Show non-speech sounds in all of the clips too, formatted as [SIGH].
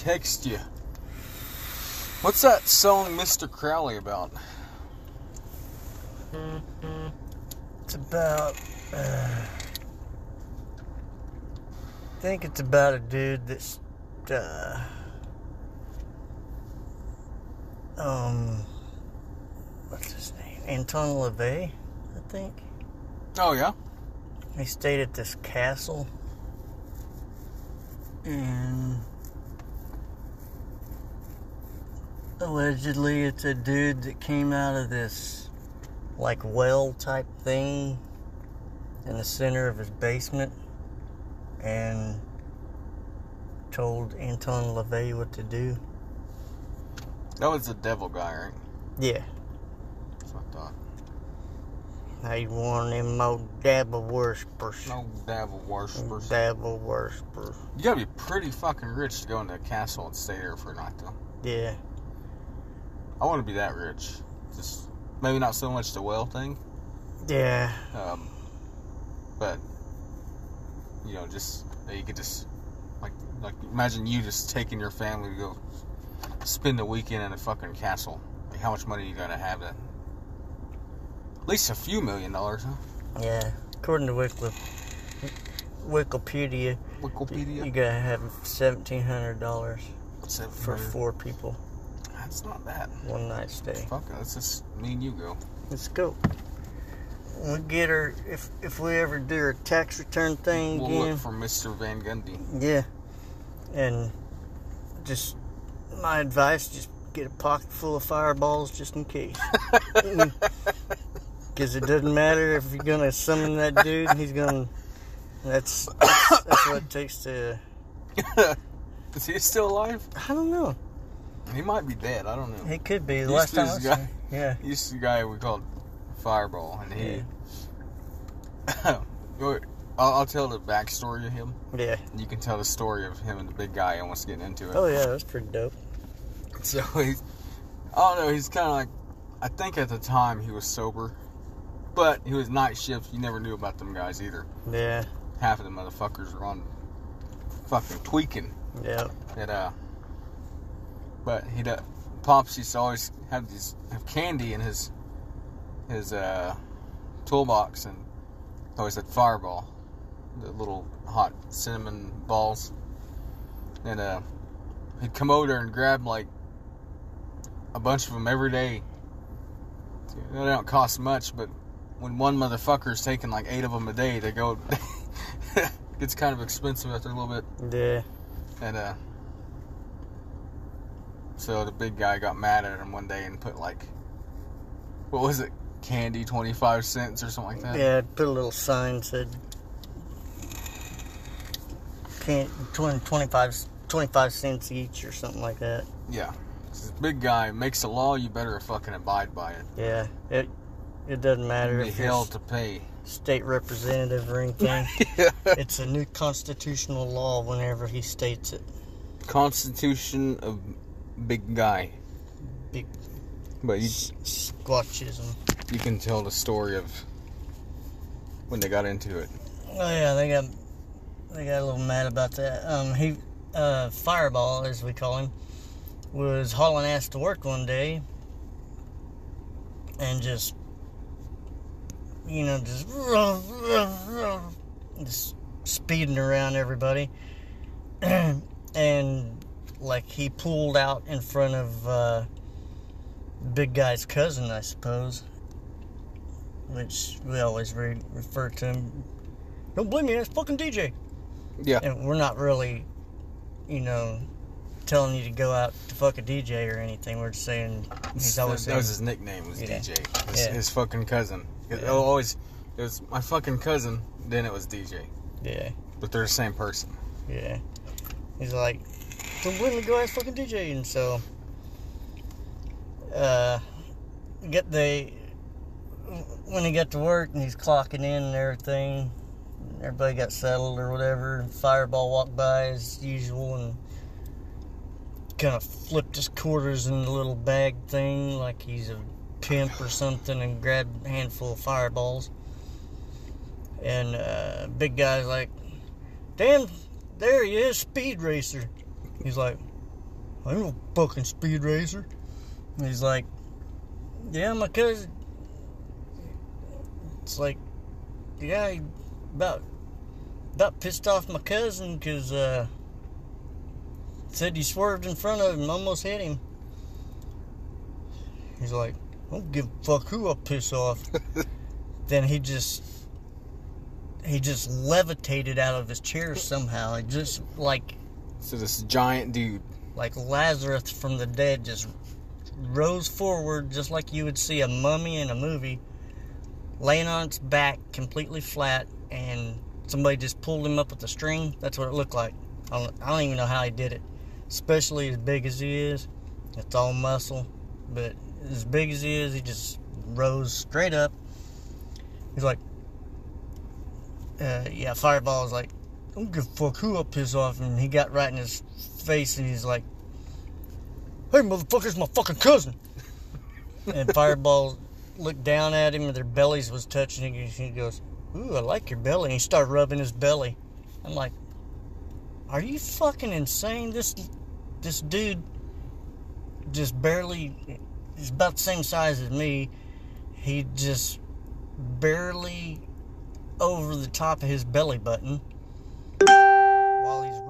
text you. What's that song Mr. Crowley about? It's about. Uh, I think it's about a dude that's. Uh, um. What's his name? Anton LaVey, I think. Oh, yeah? He stayed at this castle. And. Allegedly, it's a dude that came out of this, like, well type thing in the center of his basement and told Anton LaVey what to do. That was the devil guy, right? Yeah. That's what I thought. He one of them old devil worshippers. No devil worshippers. Devil worshippers. You gotta be pretty fucking rich to go into a castle and stay there for a night, though. Yeah. I want to be that rich. Just maybe not so much the well thing, Yeah. um, but you know, just you could just like like imagine you just taking your family to go spend a weekend in a fucking castle. Like how much money you gotta have that? At least a few million dollars, huh? Yeah. According to Wikip, Wikipedia, Wikipedia. you gotta have seventeen hundred dollars What's that for for? four people, That's not that. one night stay. Fuck it. Let's just me and you go. Let's go. We get her if if we ever do our tax return thing We'll again. look for Mr. Van Gundy. Yeah. And just my advice, just get a pocket full of fireballs just in case. [LAUGHS] Because it doesn't matter if you're going to summon that dude, he's going to. That's, that's that's what it takes to. [COUGHS] Is he still alive? I don't know. He might be dead. I don't know. It could be. The last time I guy. Yeah. He's the guy we called Fireball, and he. [COUGHS] I'll, I'll tell the backstory of him. Yeah. You can tell the story of him and the big guy almost getting into it. Oh, yeah, that's pretty dope. So he's, I don't know, he's kind of like, I think at the time he was sober, but he was night shift. You never knew about them guys either. Yeah. Half of the motherfuckers were on fucking tweaking. Yeah. That uh, but he would pops used to always have these have candy in his his uh toolbox and always had Fireball, the little hot cinnamon balls, and uh, he'd come over and grab like a bunch of them every day. They don't cost much, but when one motherfucker's taking like eight of them a day, they go. [LAUGHS] it's kind of expensive after a little bit. Yeah. And uh so the big guy got mad at him one day and put like what was it? Candy twenty five cents or something like that? Yeah, put a little sign said can't 20, 25, 25 cents each or something like that. Yeah. This big guy makes a law, you better fucking abide by it. Yeah, it it doesn't matter Be if hell to pay. state representative or [LAUGHS] anything. yeah. it's a new constitutional law whenever he states it. Constitution of big guy. Big But you s- squatchism. you can tell the story of when they got into it. Oh yeah, they got they got a little mad about that. Um, he uh, Fireball, as we call him, was hauling ass to work one day, and just you know just just speeding around everybody, [CLEARS THROAT] and like he pulled out in front of uh, big guy's cousin, I suppose. Which we always re- refer to him don't blame me, that's fucking DJ. Yeah. And we're not really, you know, telling you to go out to fuck a DJ or anything. We're just saying he's always that was saying, his nickname was Yeah. DJ. His, Yeah. his fucking cousin. It Yeah. always it was my fucking cousin. Then it was DJ, yeah, but they're the same person. yeah. He's like, go ask fucking DJ. And so, uh, get the when he got to work and he's clocking in and everything. Everybody got settled or whatever. And fireball walked by as usual and kind of flipped his quarters in the little bag thing like he's a pimp or something and grabbed a handful of fireballs. And uh, big guy's like, damn, there he is, speed racer. He's like, I ain't no fucking speed racer. And he's like, yeah, my cousin. It's like, yeah, he about about pissed off my cousin because uh, said he swerved in front of him, almost hit him. He's like, I don't give a fuck who I piss off. [LAUGHS] then he just he just levitated out of his chair somehow. It just like So this giant dude. like Lazarus from the dead just rose forward just like you would see a mummy in a movie laying on its back completely flat and somebody just pulled him up with a string. That's what it looked like. I don't, I don't even know how he did it. Especially as big as he is. It's all muscle. But as big as he is he just rose straight up. He's like uh, yeah fireball was like don't give a fuck who I piss off and he got right in his face and he's like hey motherfucker's my fucking cousin. [LAUGHS] And fireball looked down at him and their bellies was touching and he goes ooh i like your belly and he started rubbing his belly. I'm like are you fucking insane? This this dude just barely he's about the same size as me. He just barely over the top of his belly button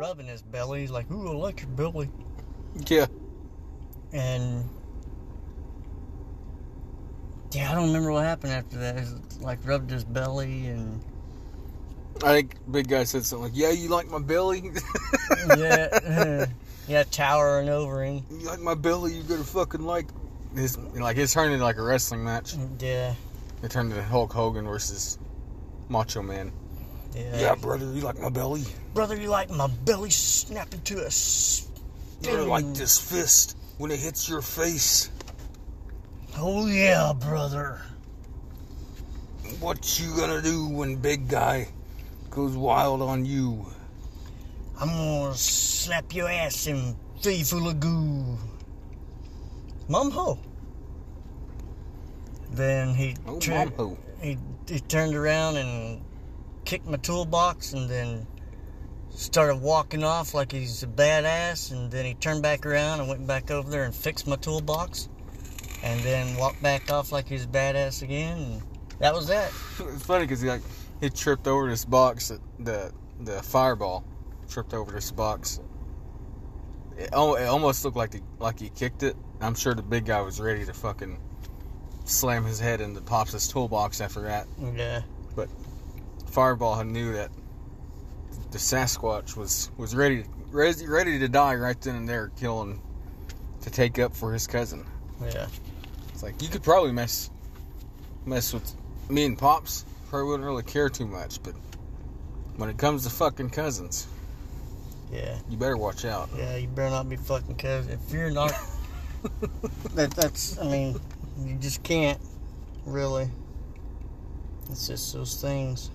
rubbing his belly he's like ooh i like your belly Yeah. and yeah, I don't remember what happened after that. It like rubbed his belly and I think big guy said something like, "Yeah, you like my belly? [LAUGHS] yeah, [LAUGHS] yeah, towering over him. you like my belly? You gotta fucking like." His like it turned into like a wrestling match. Yeah, It turned into Hulk Hogan versus Macho Man. Yeah. brother, you like my belly? brother, you like my belly snapping to a You like this fist when it hits your face. Oh yeah, brother. What you gonna do when big guy goes wild on you? I'm gonna slap your ass and you full of goo. Mum ho. Then he Oh, mom, he, he turned around and kicked my toolbox and then started walking off like he's a badass and then he turned back around and went back over there and fixed my toolbox and then walked back off like he's a badass again and that was that It's funny because he like he tripped over this box, the the fireball tripped over this box. It, it almost looked like he, like he kicked it. I'm sure the big guy was ready to fucking slam his head into Pops' toolbox after that. yeah Fireball knew that the Sasquatch was was ready ready ready to die right then and there, killing to take up for his cousin. yeah It's like you could probably mess mess with me and Pops. Probably wouldn't really care too much, but when it comes to fucking cousins, yeah you better watch out. yeah you better not be fucking cuz if you're not [LAUGHS] that that's i mean you just can't really it's just those things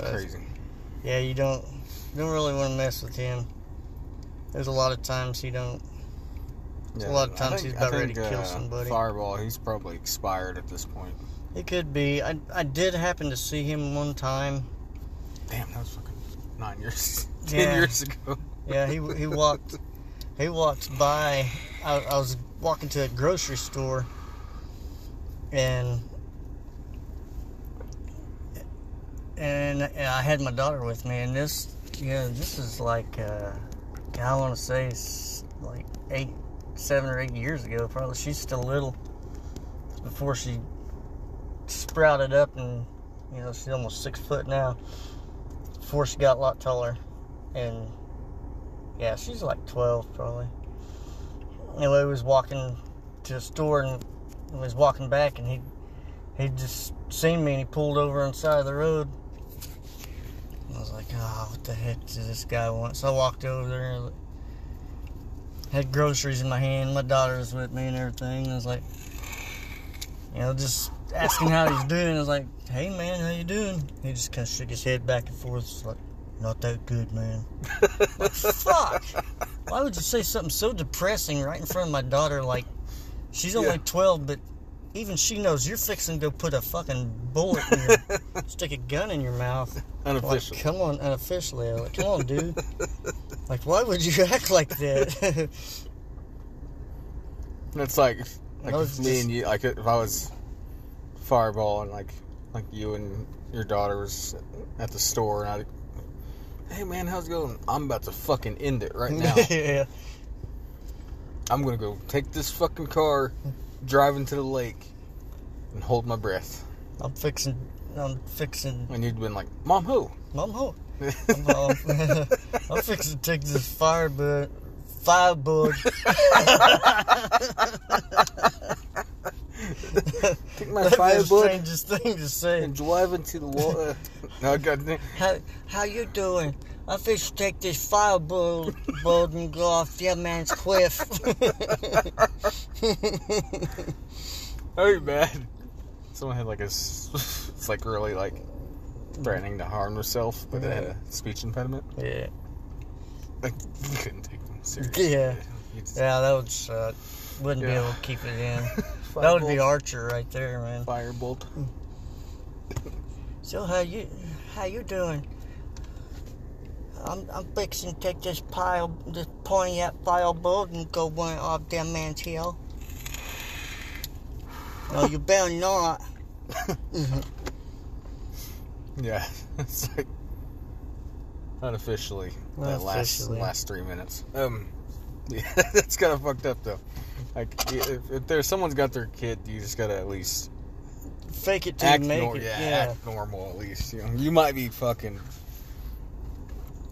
it's So, crazy. Yeah, you don't don't really want to mess with him. There's a lot of times he don't. Yeah, a lot of times think- he's about I ready think, to kill uh, somebody. Fireball, he's probably expired at this point. It could be. I I did happen to see him one time. Damn, that was fucking nine years, [LAUGHS] ten Yeah. years ago. Yeah, he he [LAUGHS] walked he walked by. I, I was walking to a grocery store, and and I had my daughter with me, and this yeah this is like uh, I want to say like eight, seven or eight years ago. Probably she's still little. Before she sprouted up, and you know she's almost six foot now. Before she got a lot taller, and yeah, she's like 12 probably. Anyway, we was walking to the store and was walking back and he he just seen me and he pulled over on the side of the road. Like, oh, what the heck does this guy want? So I walked over there had groceries in my hand. My daughter was with me and everything. I was like, you know, just asking how he's doing. I was like, hey man, how you doing? He just kind of shook his head back and forth. It's like, not that good, man. [LAUGHS] like, Fuck. Why would you say something so depressing right in front of my daughter? Like, she's only Yeah. 12, but even she knows you're fixing to go put a fucking bullet in your, [LAUGHS] stick a gun in your mouth. Like, Unofficial. come on, unofficially. Like, come on, dude. [LAUGHS] like, why would you [LAUGHS] act like that? It's like, like if was me just- and you, like if I was Fireball and like like you and your daughter was at the store and I, hey man, how's it going? I'm about to fucking end it right now. yeah. I'm gonna go take this fucking car, drive to the lake, and hold my breath. I'm fixing. I'm fixing. And you'd been like, Mom, who? Mom, who? [LAUGHS] I'm, um, [LAUGHS] I'm fixing to take this fire bug. Fire bug. [LAUGHS] Take my That'd be the strangest thing to say. and drive into the water. no, God, How how you doing? I fish take this fire bug bug and go off your man's cliff. [LAUGHS] hey man. Someone had like a, it's like really like threatening to harm herself, but they had a speech impediment. yeah. Like you couldn't take them seriously. Yeah. Just- Yeah, that would suck. Wouldn't be able to keep it in. [LAUGHS] That would be Archer right there, man. Firebolt. So how you how you doing? I'm I'm fixing to take this pile this Pontiac file boat and go one off that man's hill. No, you [LAUGHS] better not. Yeah, [LAUGHS] it's like unofficially that last Unofficially. last three minutes. Um, [LAUGHS] yeah, that's kind of fucked up though. Like if, if there's someone's got their kid, you just gotta at least Fake it to act make nor- it. yeah, Yeah. act normal at least. You know, you might be fucking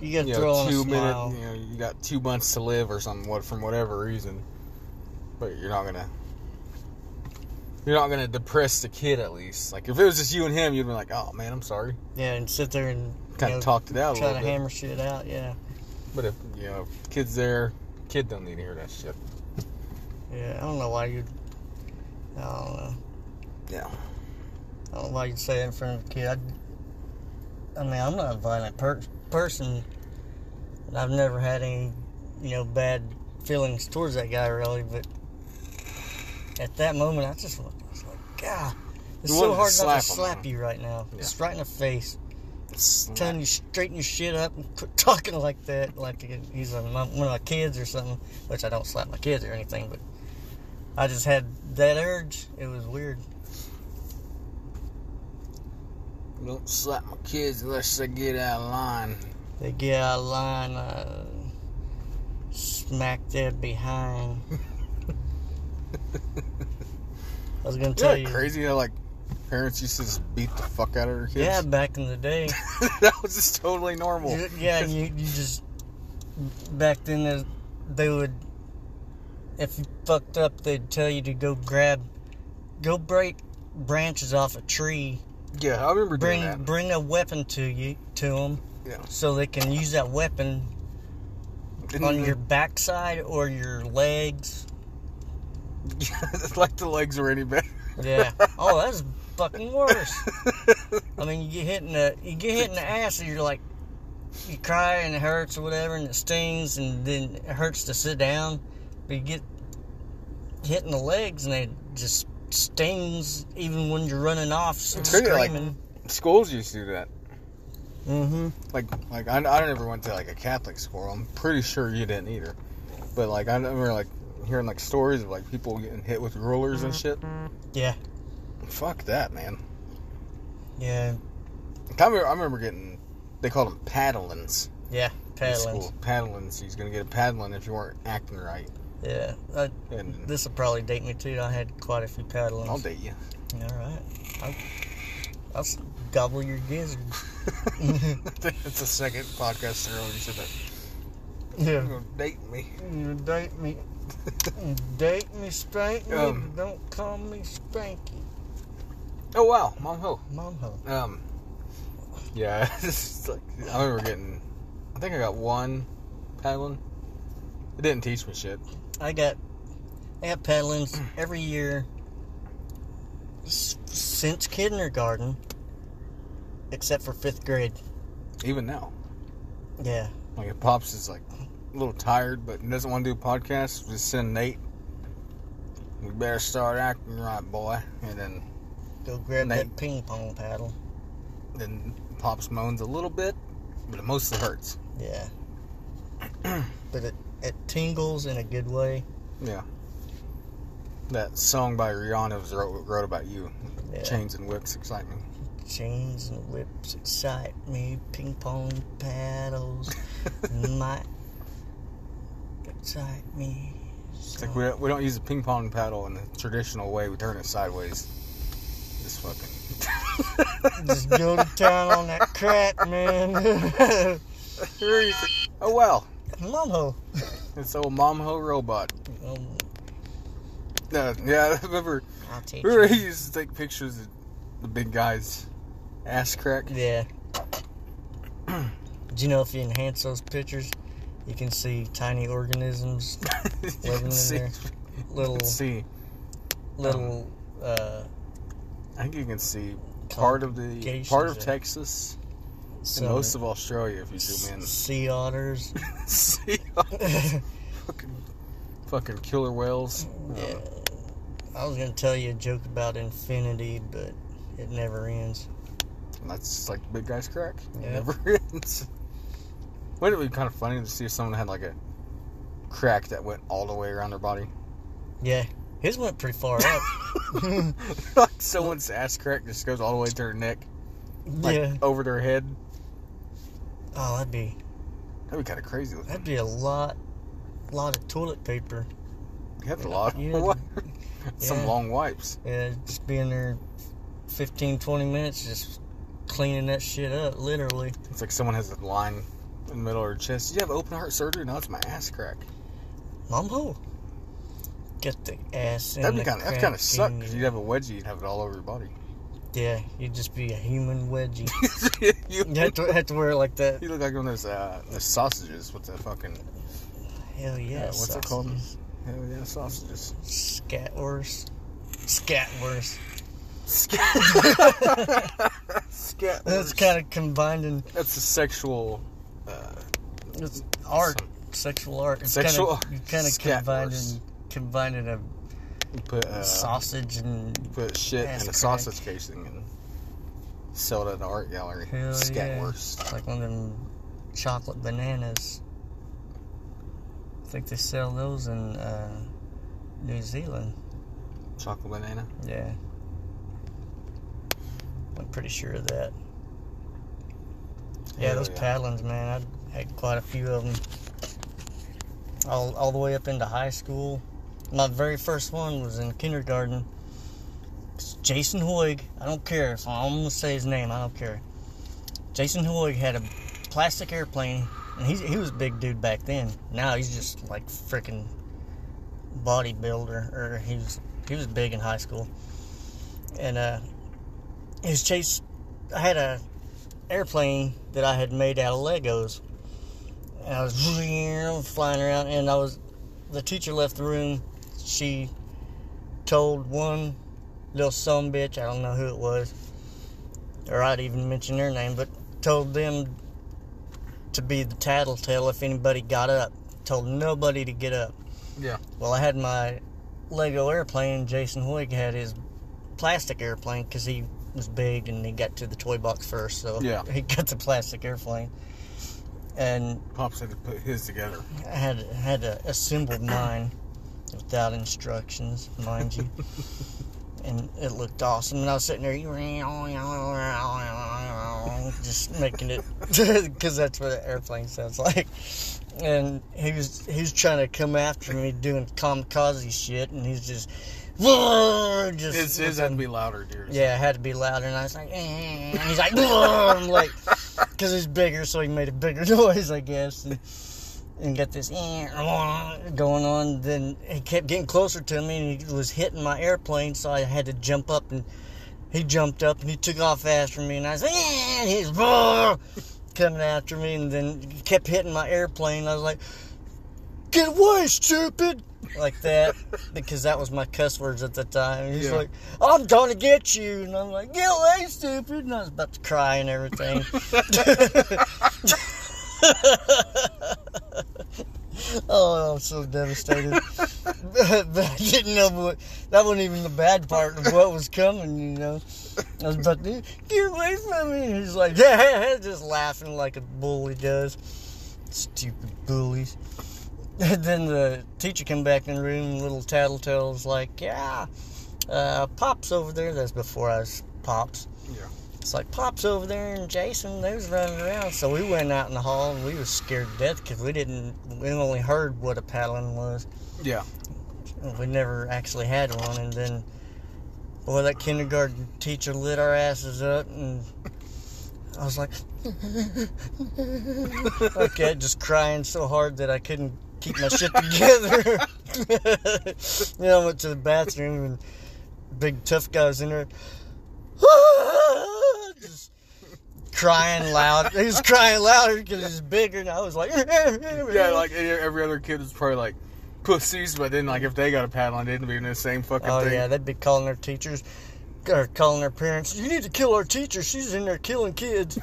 You gotta you know two minutes. You know, you got two months to live or something. What from whatever reason, but you're not gonna. You're not gonna depress the kid at least. Like if it was just you and him, you'd be like, "Oh man, I'm sorry." Yeah, and sit there and Kind you of know, talked it out try to bit. hammer shit out. Yeah. But if you know, kids there, kid don't need to hear that shit. Yeah. I don't know why you. I don't know. Yeah. I don't know why you'd say that in front of a kid. I, I mean, I'm not a violent per- person. I've never had any, you know, bad feelings towards that guy, really. But at that moment, I just was like, God, it's You so wanted to hard not to slap him, you right now. Yeah. Just right in the face. It's Telling you straighten your shit up and quit [LAUGHS] talking like that, like he's one of my kids or something. Which I don't slap my kids or anything, but I just had that urge. It was weird. Don't slap my kids unless they get out of line. They get out of line, uh, smack their behind. I was gonna tell you. crazy how like parents used to just beat the fuck out of their kids? Yeah, back in the day. [LAUGHS] that was just totally normal. You- yeah, and you, you just back then they would if you fucked up they'd tell you to go grab go break branches off a tree Yeah, I remember doing bring that. bring a weapon to you to them Yeah. so they can use that weapon Didn't on even- your backside or your legs [LAUGHS] it's like the legs were any better. yeah oh that's [LAUGHS] fucking worse I mean, you get hit in the you get hit in the ass, and you're like, you cry and it hurts or whatever, and it stings, and then it hurts to sit down. But you get hit in the legs, and they just stings even when you're running off It's like- screaming. Schools used to do that. mm-hmm. Like, like I, I never went to like a Catholic school. I'm pretty sure you didn't either. But like I remember like hearing like stories of like people getting hit with rulers and shit. Yeah, Fuck that, man. yeah, I remember, I remember getting they called them paddlings. yeah. paddlings. Paddlings. He's gonna get a paddling if you weren't acting right. Yeah, I, And this will probably date me too. I had quite a few paddlings. I'll date you. All right, I'll, I'll gobble your gizzard. [LAUGHS] That's the second podcast in a row you said that. yeah. You're gonna date me. You date me. Date me, spank me, Um, don't call me Spanky. Oh wow, mom ho. Mom ho. Um, yeah, [LAUGHS] it's like I remember getting. I think I got one paddling. It didn't teach me shit. I got I got paddlings mm. every year since kindergarten, except for fifth grade. Even now, Yeah. like if pops is like a little tired but doesn't want to do podcasts, just send Nate. We better start acting right, boy. And then Go grab Nate. that ping pong paddle. then Pops moans a little bit, but it mostly hurts. Yeah. [CLEARS THROAT] it, tingles in a good way. Yeah. That song by Rihanna was wrote, wrote about you. Yeah. Chains and whips excite me. Chains and whips excite me. Ping pong paddles [LAUGHS] might excite me. It's like we don't, we don't use a ping pong paddle in the traditional way. We turn it sideways. Just fucking. [LAUGHS] Just go to town on that crack, man. [LAUGHS] oh well, Mumho. it's old mom ho robot. Um, Uh, yeah, [LAUGHS] I remember. I'll take Remember you. he used to take pictures of the big guy's ass crack. Yeah. Do you know if you enhance those pictures, you can see tiny organisms, [LAUGHS] Living in see. there. little, see. little, uh, I think you can see part of the part of there. Texas and most of Australia if you zoom in. sea otters. [LAUGHS] see fucking fucking killer whales. yeah. Uh, I was gonna tell you a joke about infinity, but it never ends. And that's like big guy's crack. It Yeah. never [LAUGHS] ends. Wouldn't it be kind of funny to see if someone had like a crack that went all the way around their body? Yeah, his went pretty far up. [LAUGHS] like someone's ass crack just goes all the way to their neck, like yeah. over their head. Oh, that'd be That'd be kind of crazy. Looking. that'd be a lot, lot of toilet paper. That's a lot. Yeah. [LAUGHS] Some Yeah. long wipes. Yeah, just being there 15, 20 minutes, just cleaning that shit up, literally. It's like someone has a line in the middle of their chest. Did you have open heart surgery? No, it's my ass crack. Mambo. Get the ass in That'd be kind of that kind of suck because you'd have a wedgie, you'd have it all over your body. Yeah, you'd just be a human wedgie. [LAUGHS] you, You have to, have to wear it like that. you look like one of those uh, sausages with the fucking Hell yeah. uh, what's it called? sausages. Hell yeah, sausages. Scatwurst. Scatwurst. Scat. [LAUGHS] That's kind of combined combining That's a sexual. Uh, it's art, sexual art. It's Sexual kind of, you kind of combining, combining a you put uh, sausage and put shit in a sausage casing and sell it at an art gallery. Hell yeah. Scatwurst. like one of them chocolate bananas. I think they sell those in uh, New Zealand. Chocolate banana. Yeah. I'm pretty sure of that. Yeah, Hell those paddlings, man. I had quite a few of them. All, all the way up into high school. My very first one was in kindergarten. It's Jason Hoig. I don't care. If I'm to say his name. I don't care. Jason Hoig had a plastic airplane, and he, he was a big dude back then. Now he's just like freaking bodybuilder, or he was he was big in high school. And uh, was chase. I had a airplane that I had made out of Legos, and I was [LAUGHS] flying around, and I was the teacher left the room. She told one little son bitch, I don't know who it was, or I'd even mention their name, but told them to be the tattletale if anybody got up. Told nobody to get up. Yeah. Well, I had my Lego airplane. Jason Hoig had his plastic airplane because he was big and he got to the toy box first. So Yeah. [LAUGHS] he got the plastic airplane. And Pops had to put his together. I had had to assemble mine without instructions, mind you. [LAUGHS] and it looked awesome. And I was sitting there, just making it, [LAUGHS] because that's what an airplane sounds like. And he was he was trying to come after me doing kamikaze shit, and he's just, just His, his had to be louder, dear. yeah, it had to be louder, and I was like, eh. and he's like, I'm like, because he's bigger, so he made a bigger [LAUGHS] noise, I guess, and, and got this eh, going on. Then he kept getting closer to me, and he was hitting my airplane, so I had to jump up, and he jumped up, and he took off after me, and I was eh, and he's coming after me, and then he kept hitting my airplane. I was like, get away, stupid! Like that, because that was my cuss words at the time. He's Yeah. like, I'm gonna get you. And I'm like, get away, stupid. And I was about to cry and everything. [LAUGHS] [LAUGHS] [LAUGHS] oh, I'm so devastated. [LAUGHS] but I didn't know what that wasn't even the bad part of what was coming, you know. I was about to get away from me. He's like, yeah, [LAUGHS] just laughing like a bully does. Stupid bullies. And then the teacher came back in the room, little tattletale's like, yeah, uh, Pop's over there. That's before I was Pops. Yeah. It's like Pop's over there and Jason, they was running around. So we went out in the hall and we was scared to death because we didn't, we only heard what a paddling was. Yeah. We never actually had one. And then, boy, that kindergarten teacher lit our asses up and I was like, [LAUGHS] okay, just crying so hard that I couldn't keep my shit together. [LAUGHS] you know, I went to the bathroom and big tough guy was in there. [LAUGHS] just crying loud. He was crying louder because he's bigger, and I was like, [LAUGHS] Yeah, like every other kid is probably like pussies, but then like if they got a paddle on, they'd be in the same fucking oh thing. yeah, they'd be calling their teachers or calling their parents. You need to kill our teacher. She's in there killing kids.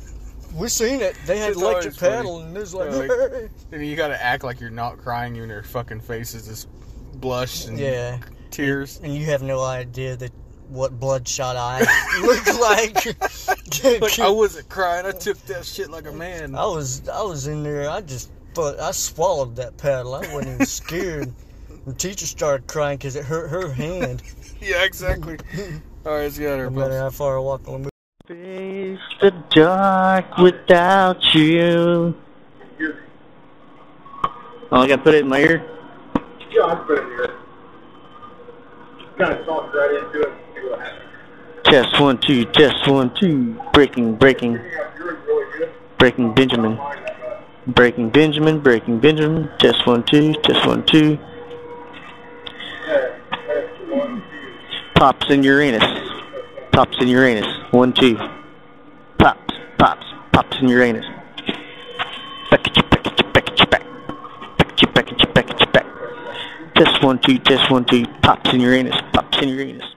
[LAUGHS] we seen it. They had It's electric funny. paddle, and it was like, Yeah, like- [LAUGHS] And you gotta act like you're not crying, even their fucking faces is blush and yeah. tears. And you have no idea that what bloodshot eyes [LAUGHS] look like. [LAUGHS] Like I wasn't crying, I took that shit like a man. I was I was in there. I just but I swallowed that paddle. I wasn't even scared. The teacher started crying because it hurt her hand. [LAUGHS] Yeah, exactly. All right, let's get her. No matter how far I walk on the Face the dark without you. Oh, I gotta put it in my ear. Yeah, I put it here. Kind of talk right into it. Test one, two, test one, two. Breaking, breaking, breaking Benjamin. Breaking Benjamin, breaking Benjamin. Test one, two, test one, two. one, two. Pops in Uranus. Pops in Uranus. One, two. Pops, pops, pops in Uranus. Back at you, back at you, back at you, back. Back at you, back at you, back at you, back. Test one, two, test one, two. Pops in Uranus. Pops in Uranus.